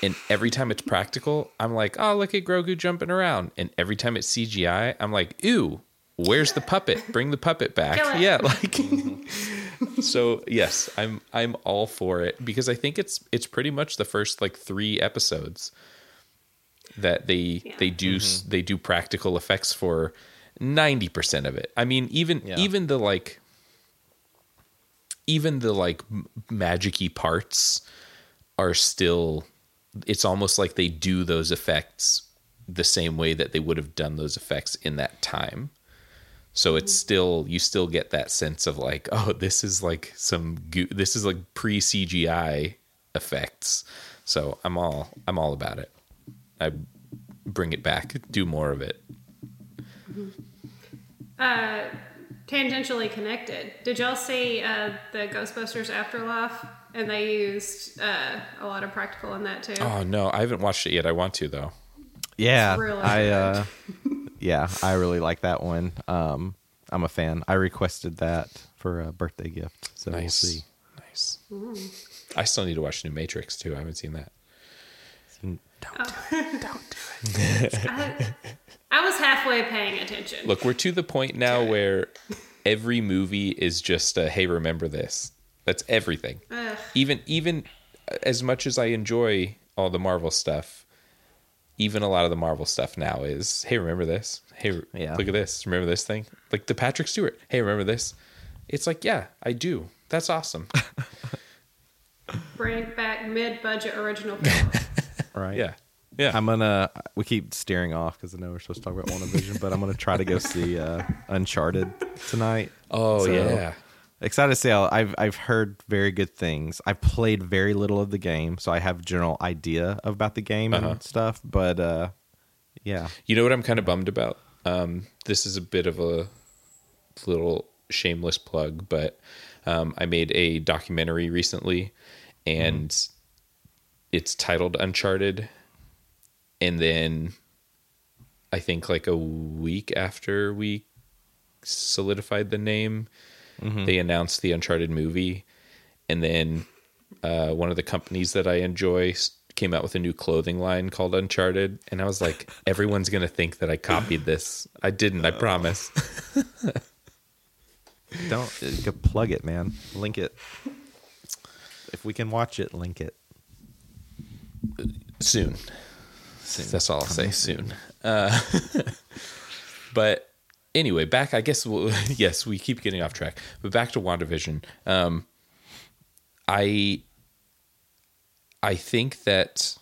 Speaker 1: And every time it's practical, I'm like, oh, look at Grogu jumping around. And every time it's CGI, I'm like, ew, where's the puppet? Bring the puppet back. Yeah, like mm-hmm. so yes, I'm I'm all for it because I think it's it's pretty much the first like 3 episodes that they
Speaker 2: Yeah.
Speaker 1: they do mm-hmm. they do practical effects for 90% of it. I mean even
Speaker 3: Yeah.
Speaker 1: even the like even the like m- magic-y parts are still it's almost like they do those effects the same way that they would have done those effects in that time. So it's mm-hmm. still you still get that sense of like, oh, this is like some goo- this is like pre CGI effects. So I'm all I'm all about it. I bring it back, do more of it.
Speaker 2: Uh, tangentially connected. Did y'all see uh, the Ghostbusters Afterlife? And they used uh, a lot of practical in that too.
Speaker 1: Oh no, I haven't watched it yet. I want to though.
Speaker 3: Yeah,
Speaker 2: really
Speaker 3: I uh, yeah, I really like that one. Um, I'm a fan. I requested that for a birthday gift, so
Speaker 1: Nice,
Speaker 3: we'll see.
Speaker 1: nice. I still need to watch New Matrix too. I haven't seen that. Don't oh. do it. Don't do it.
Speaker 2: I was halfway paying attention.
Speaker 1: Look, we're to the point now where every movie is just a hey, remember this. That's everything.
Speaker 2: Ugh.
Speaker 1: Even even uh, as much as I enjoy all the Marvel stuff, even a lot of the Marvel stuff now is hey, remember this? Hey,
Speaker 3: Yeah.
Speaker 1: look at this. Remember this thing? Like the Patrick Stewart. Hey, remember this? It's like, yeah, I do. That's awesome.
Speaker 2: Bring back mid-budget original film.
Speaker 3: Right?
Speaker 1: yeah. Yeah.
Speaker 3: I'm gonna. We keep steering off because I know we're supposed to talk about WandaVision, but I'm gonna try to go see uh, Uncharted tonight.
Speaker 1: oh
Speaker 3: So,
Speaker 1: yeah.
Speaker 3: Excited to see. How, I've I've heard very good things. I've played very little of the game, so I have a general idea about the game
Speaker 1: Uh-huh.
Speaker 3: and stuff. But uh, yeah,
Speaker 1: You know what I'm kind of bummed about? Um, this is a bit of a little shameless plug, but um, I made a documentary recently, and it's titled Uncharted. And then I think like a week after we solidified the name, they announced the Uncharted movie, and then uh, one of the companies that I enjoy came out with a new clothing line called Uncharted, and I was like, everyone's gonna think that I copied this. I didn't. I promise.
Speaker 3: don't uh, go plug it, man. Link it. If we can watch it, link it.
Speaker 1: soon. That's all I'll say. Soon. Uh, but anyway, back. I guess. We'll, yes, we keep getting off track. But back to WandaVision. Um, I. I think that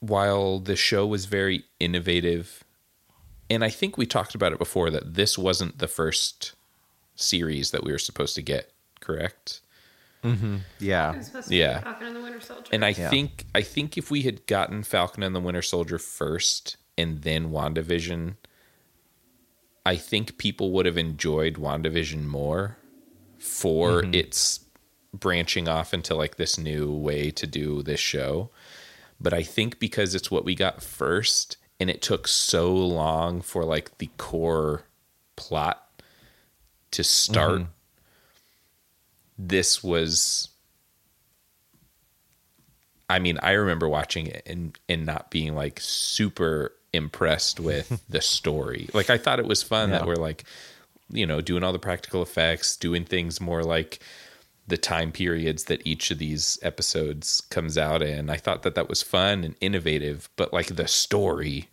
Speaker 1: while the show was very innovative, and I think we talked about it before that this wasn't the first series that we were supposed to get. Correct. Mm-hmm.
Speaker 3: Yeah,
Speaker 2: It's supposed to be
Speaker 1: Yeah.
Speaker 2: Falcon and the Winter Soldier.
Speaker 1: And I
Speaker 3: Yeah.
Speaker 1: think I think if we had gotten Falcon and the Winter Soldier first and then WandaVision, I think people would have enjoyed WandaVision more for mm-hmm. its branching off into like this new way to do this show. But I think because it's what we got first and it took so long for like the core plot to start, mm-hmm. This was I mean, I remember watching it and and not being like super impressed with the story. Like I thought it was fun that we're like, you know, doing all the practical effects, doing things more like the time periods that each of these episodes comes out in. I thought that that was fun and innovative, but like the story,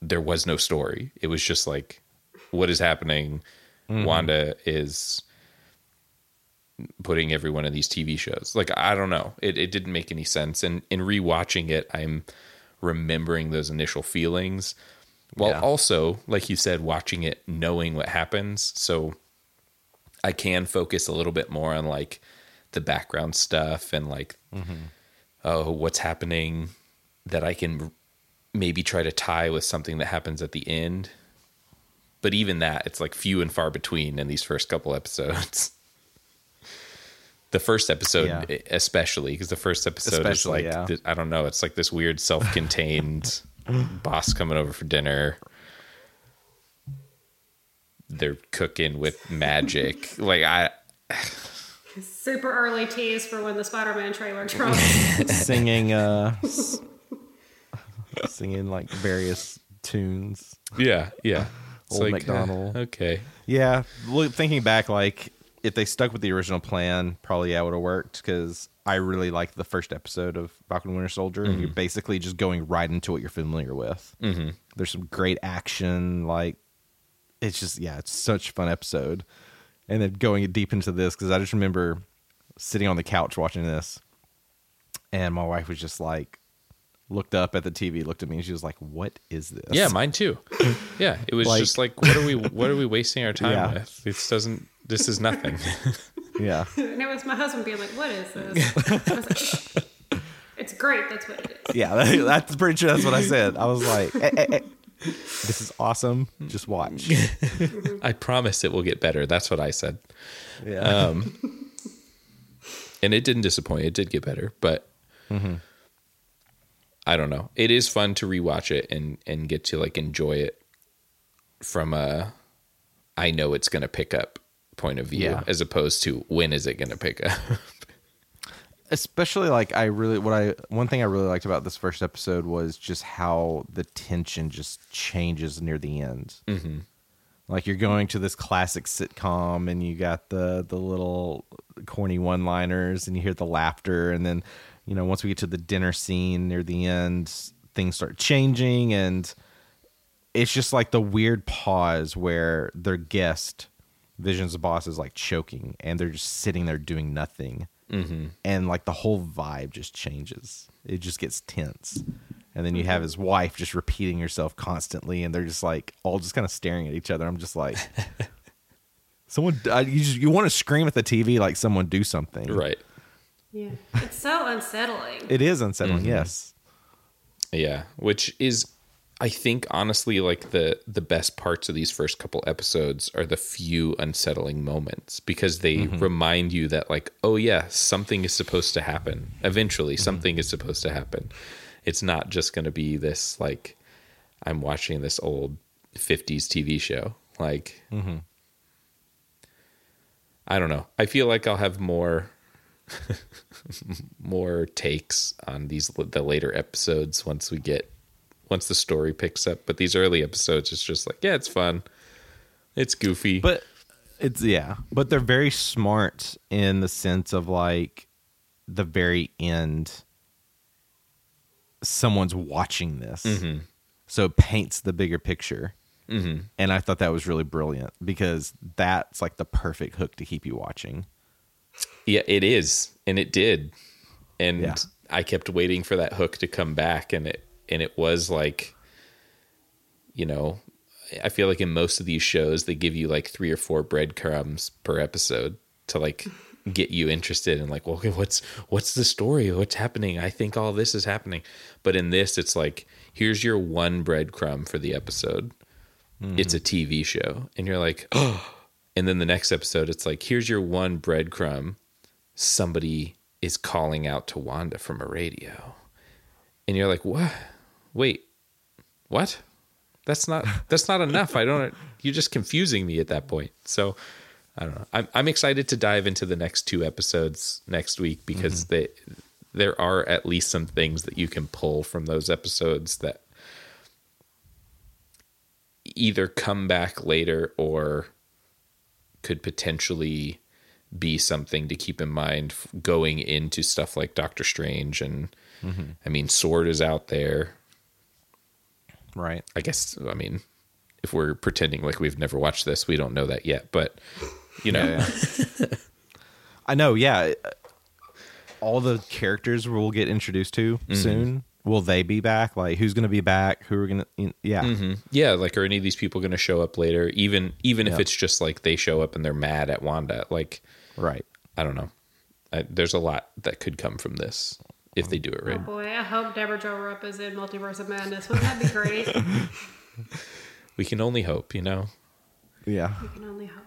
Speaker 1: there was no story. It was just like, what is happening? Mm-hmm. Wanda is putting every one of these TV shows. Like I don't know, it it didn't make any sense. And in rewatching it, I'm remembering those initial feelings, while
Speaker 3: Yeah.
Speaker 1: also, like you said, watching it knowing what happens. So I can focus a little bit more on like the background stuff and like mm-hmm. oh what's happening that I can maybe try to tie with something that happens at the end. But even that, it's like few and far between in these first couple episodes. the first episode,
Speaker 3: Yeah.
Speaker 1: especially, because the first episode is like,
Speaker 3: yeah.
Speaker 1: th- I don't know, it's like this weird self contained boss coming over for dinner. They're cooking with magic. like, I,
Speaker 2: Super early tease for when the Spider-Man trailer drops.
Speaker 3: singing uh s- singing like various tunes.
Speaker 1: yeah, yeah. It's
Speaker 3: Old
Speaker 1: like, uh,
Speaker 3: MacDonald.
Speaker 1: okay.
Speaker 3: Yeah, look, thinking back, like if they stuck with the original plan, probably yeah, would have worked because I really liked the first episode of Falcon Winter Soldier, and you're basically just going right into what you're familiar with. Mm-hmm. There's some great action, like it's just yeah, it's such a fun episode, and then going deep into this because I just remember sitting on the couch watching this, and my wife was just like looked up at the TV, looked at me, and she was like, "What is this?"
Speaker 1: Yeah, mine too. Yeah, it was
Speaker 3: Like-
Speaker 1: just like, what are we, what are we wasting our time
Speaker 3: Yeah.
Speaker 1: with? This doesn't, this is nothing.
Speaker 3: yeah.
Speaker 2: and it was my husband being like, "What is this?" I was like, Shh. "It's great. That's what it is."
Speaker 3: Yeah, that, that's pretty sure that's what I said. I was like, "Eh, eh, eh, "This is awesome. Just watch."
Speaker 1: I promise it will get better. That's what I said.
Speaker 3: Yeah,
Speaker 1: Um, and it didn't disappoint. It did get better, but I don't know. It is fun to rewatch it and and get to like enjoy it from a I know it's going to pick up point of view
Speaker 3: Yeah.
Speaker 1: as opposed to when is it going to pick up.
Speaker 3: especially like I really what I one thing I really liked about this first episode was just how the tension just changes near the end. Mm-hmm. Like you're going to this classic sitcom, and you got the the little corny one liners, and you hear the laughter, and then you know once we get to the dinner scene near the end, things start changing, and it's just like the weird pause where their guest Vision's of boss is like choking, and they're just sitting there doing nothing and like the whole vibe just changes. It just gets tense. And then you have his wife just repeating herself constantly, and they're just like all just kind of staring at each other. I'm just like, someone, I, you just you want to scream at the TV like someone do something,
Speaker 1: right.
Speaker 2: Yeah, it's so unsettling.
Speaker 3: It is unsettling,
Speaker 1: Mm-hmm.
Speaker 3: yes.
Speaker 1: Yeah, which is I think honestly like the the best parts of these first couple episodes are the few unsettling moments because they remind you that like oh yeah, something is supposed to happen. Eventually something is supposed to happen. It's not just going to be this like I'm watching this old 50s TV show. Like mm-hmm. I don't know. I feel like I'll have more more takes on these the later episodes once we get once the story picks up but these early episodes it's just like yeah it's fun it's goofy
Speaker 3: But it's yeah, but they're very smart in the sense of like the very end. Someone's watching this, so it paints the bigger picture. Mm-hmm. And I thought that was really brilliant because that's like the perfect hook to keep you watching.
Speaker 1: yeah it is and it did and
Speaker 3: Yeah.
Speaker 1: i kept waiting for that hook to come back and it and it was like you know i feel like in most of these shows they give you like three or four breadcrumbs per episode to like get you interested in like well okay, what's what's the story? What's happening? I think all this is happening. But in this it's like here's your one breadcrumb for the episode. Hmm. It's a tv show. And you're like oh and then the next episode it's like here's your one breadcrumb. Somebody is calling out to Wanda from a radio. And you're like, "What? Wait. What? That's not that's not enough. I don't you're just confusing me at that point." So, I don't know. I'm I'm excited to dive into the next two episodes next week because mm-hmm. they there are at least some things that you can pull from those episodes that either come back later or could potentially be something to keep in mind going into stuff like Doctor Strange and mm-hmm. I mean Sword is out there.
Speaker 3: Right.
Speaker 1: I guess I mean if we're pretending like we've never watched this, we don't know that yet, but you know,
Speaker 3: I know, yeah. All the characters we'll get introduced to
Speaker 1: Mm-hmm.
Speaker 3: soon. Will they be back? Like, who's going to be back? Who are going to? Yeah,
Speaker 1: Mm-hmm. yeah, like are any of these people going to show up later? Even even if it's just like they show up and they're mad at Wanda, like
Speaker 3: right.
Speaker 1: I don't know. I, there's a lot that could come from this if they do it right.
Speaker 2: Oh boy, I hope Debra Jo Rupp is in Multiverse of Madness. Wouldn't that be great?
Speaker 1: We can only hope, you know.
Speaker 3: Yeah.
Speaker 2: we can only hope.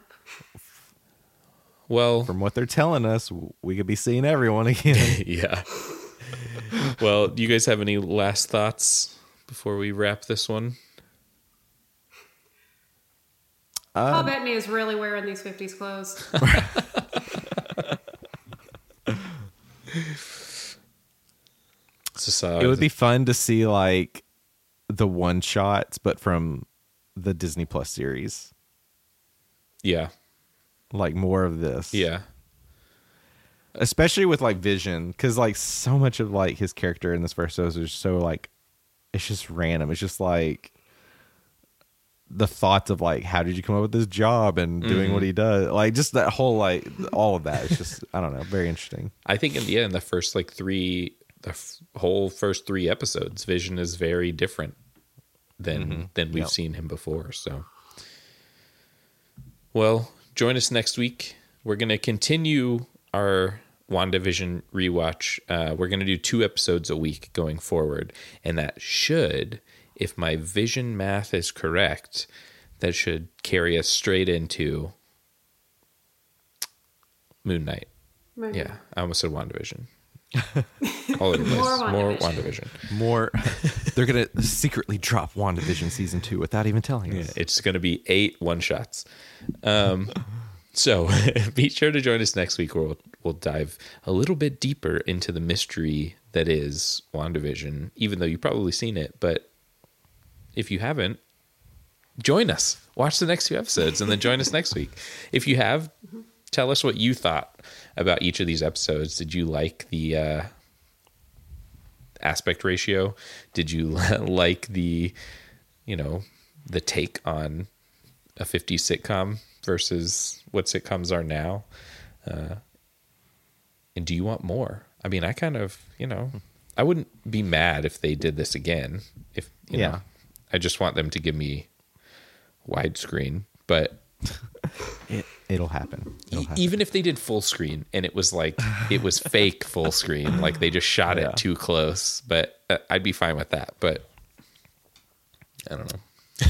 Speaker 1: Well,
Speaker 3: From what they're telling us, we could be seeing everyone again.
Speaker 1: yeah. well, do you guys have any last thoughts before we wrap this one?
Speaker 2: Um, Paul Bettany is really wearing these 50s clothes.
Speaker 1: Uh,
Speaker 3: it would be fun to see like the one shots, but from the Disney Plus series,
Speaker 1: yeah,
Speaker 3: like more of this.
Speaker 1: yeah,
Speaker 3: especially with like Vision, because like so much of like his character in this first episode is so like it's just random. It's just like the thoughts of like how did you come up with this job and doing what he does, like just that whole like all of that. It's just I don't know, very interesting.
Speaker 1: I think in the end, the first like three, the f- whole first three episodes, Vision is very different than than we've
Speaker 3: Yep.
Speaker 1: seen him before. So, well, join us next week. We're gonna continue our WandaVision rewatch. Uh, we're gonna do two episodes a week going forward, and that should, if my Vision math is correct, that should carry us straight into Moon Knight.
Speaker 2: Moon
Speaker 1: Yeah, I almost said WandaVision. All over the place.
Speaker 2: More
Speaker 1: More
Speaker 2: WandaVision.
Speaker 1: WandaVision.
Speaker 3: More, they're gonna secretly drop WandaVision season two without even telling
Speaker 1: Yeah,
Speaker 3: us.
Speaker 1: it's going to be eight one shots. Um, so be sure to join us next week where we'll, we'll dive a little bit deeper into the mystery that is WandaVision, even though you've probably seen it. But if you haven't, join us. Watch the next few episodes and then join us next week. If you have, tell us what you thought about each of these episodes. Did you like the uh, aspect ratio? Did you like the, you know, the take on a 50s sitcom versus what sitcoms are now? Uh, and do you want more? I mean, I kind of, you know, I wouldn't be mad if they did this again. If, you
Speaker 3: Yeah.
Speaker 1: know, I just want them to give me widescreen. But
Speaker 3: It, it'll happen. It'll happen.
Speaker 1: even if they did full screen and it was like it was fake full screen like they just shot
Speaker 3: Yeah.
Speaker 1: it too close but uh, i'd be fine with that but i don't know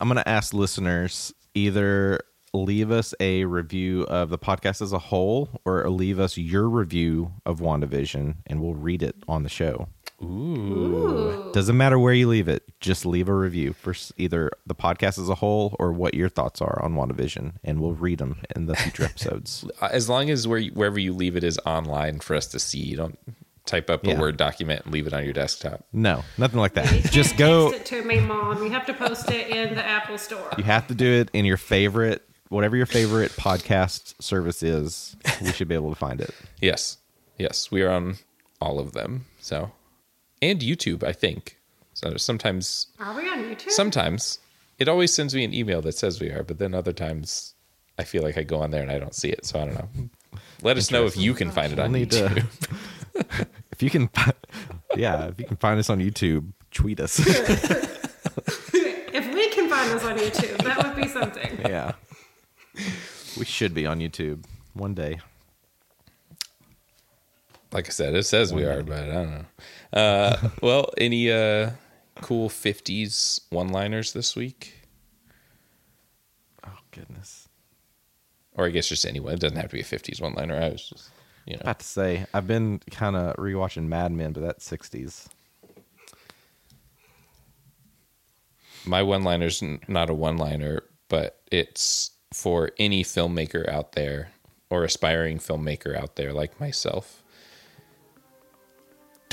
Speaker 3: I'm going to ask listeners either leave us a review of the podcast as a whole or leave us your review of WandaVision and we'll read it on the show.
Speaker 2: Ooh.
Speaker 3: Doesn't matter where you leave it, just leave a review for either the podcast as a whole or what your thoughts are on WandaVision and we'll read them in the future episodes.
Speaker 1: Uh, as long as where you, wherever you leave it is online for us to see you don't type up a
Speaker 3: Yeah.
Speaker 1: word document and leave it on your desktop
Speaker 3: No, nothing like that.
Speaker 2: can't
Speaker 3: Just go.
Speaker 2: Text it to me, mom. You have to post it in the Apple Store.
Speaker 3: You have to do it in your favorite, whatever your favorite podcast service is. We should be able to find it.
Speaker 1: yes yes we are on all of them so and youtube i think so sometimes
Speaker 2: Are we on YouTube?
Speaker 1: sometimes it always sends me an email that says we are but then other times i feel like i go on there and i don't see it so i don't know let us know if you can find it on
Speaker 3: We'll
Speaker 1: youtube
Speaker 3: to. if you can, yeah, if you can find us on YouTube, tweet us.
Speaker 2: if we can find us on YouTube, that would be something.
Speaker 3: yeah, we should be on YouTube one day.
Speaker 1: Like i said it says we are but i don't know uh, well any uh, cool 50s one liners this week
Speaker 3: Oh goodness.
Speaker 1: or I guess just anyone. It doesn't have to be a '50s one-liner. I was just, you know,
Speaker 3: About to say, I've been kind of rewatching Mad Men, but that's 60s.
Speaker 1: my one-liner's n- not a one-liner, but it's for any filmmaker out there or aspiring filmmaker out there like myself.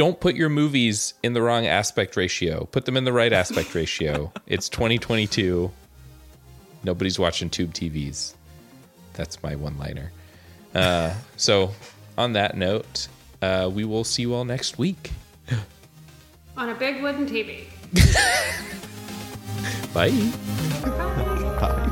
Speaker 1: Don't put your movies in the wrong aspect ratio. Put them in the right aspect ratio. It's 2022. Nobody's watching tube TVs. That's my one-liner. Uh, so, on that note, uh, we will see you all next week.
Speaker 2: On a big wooden TV.
Speaker 1: Bye.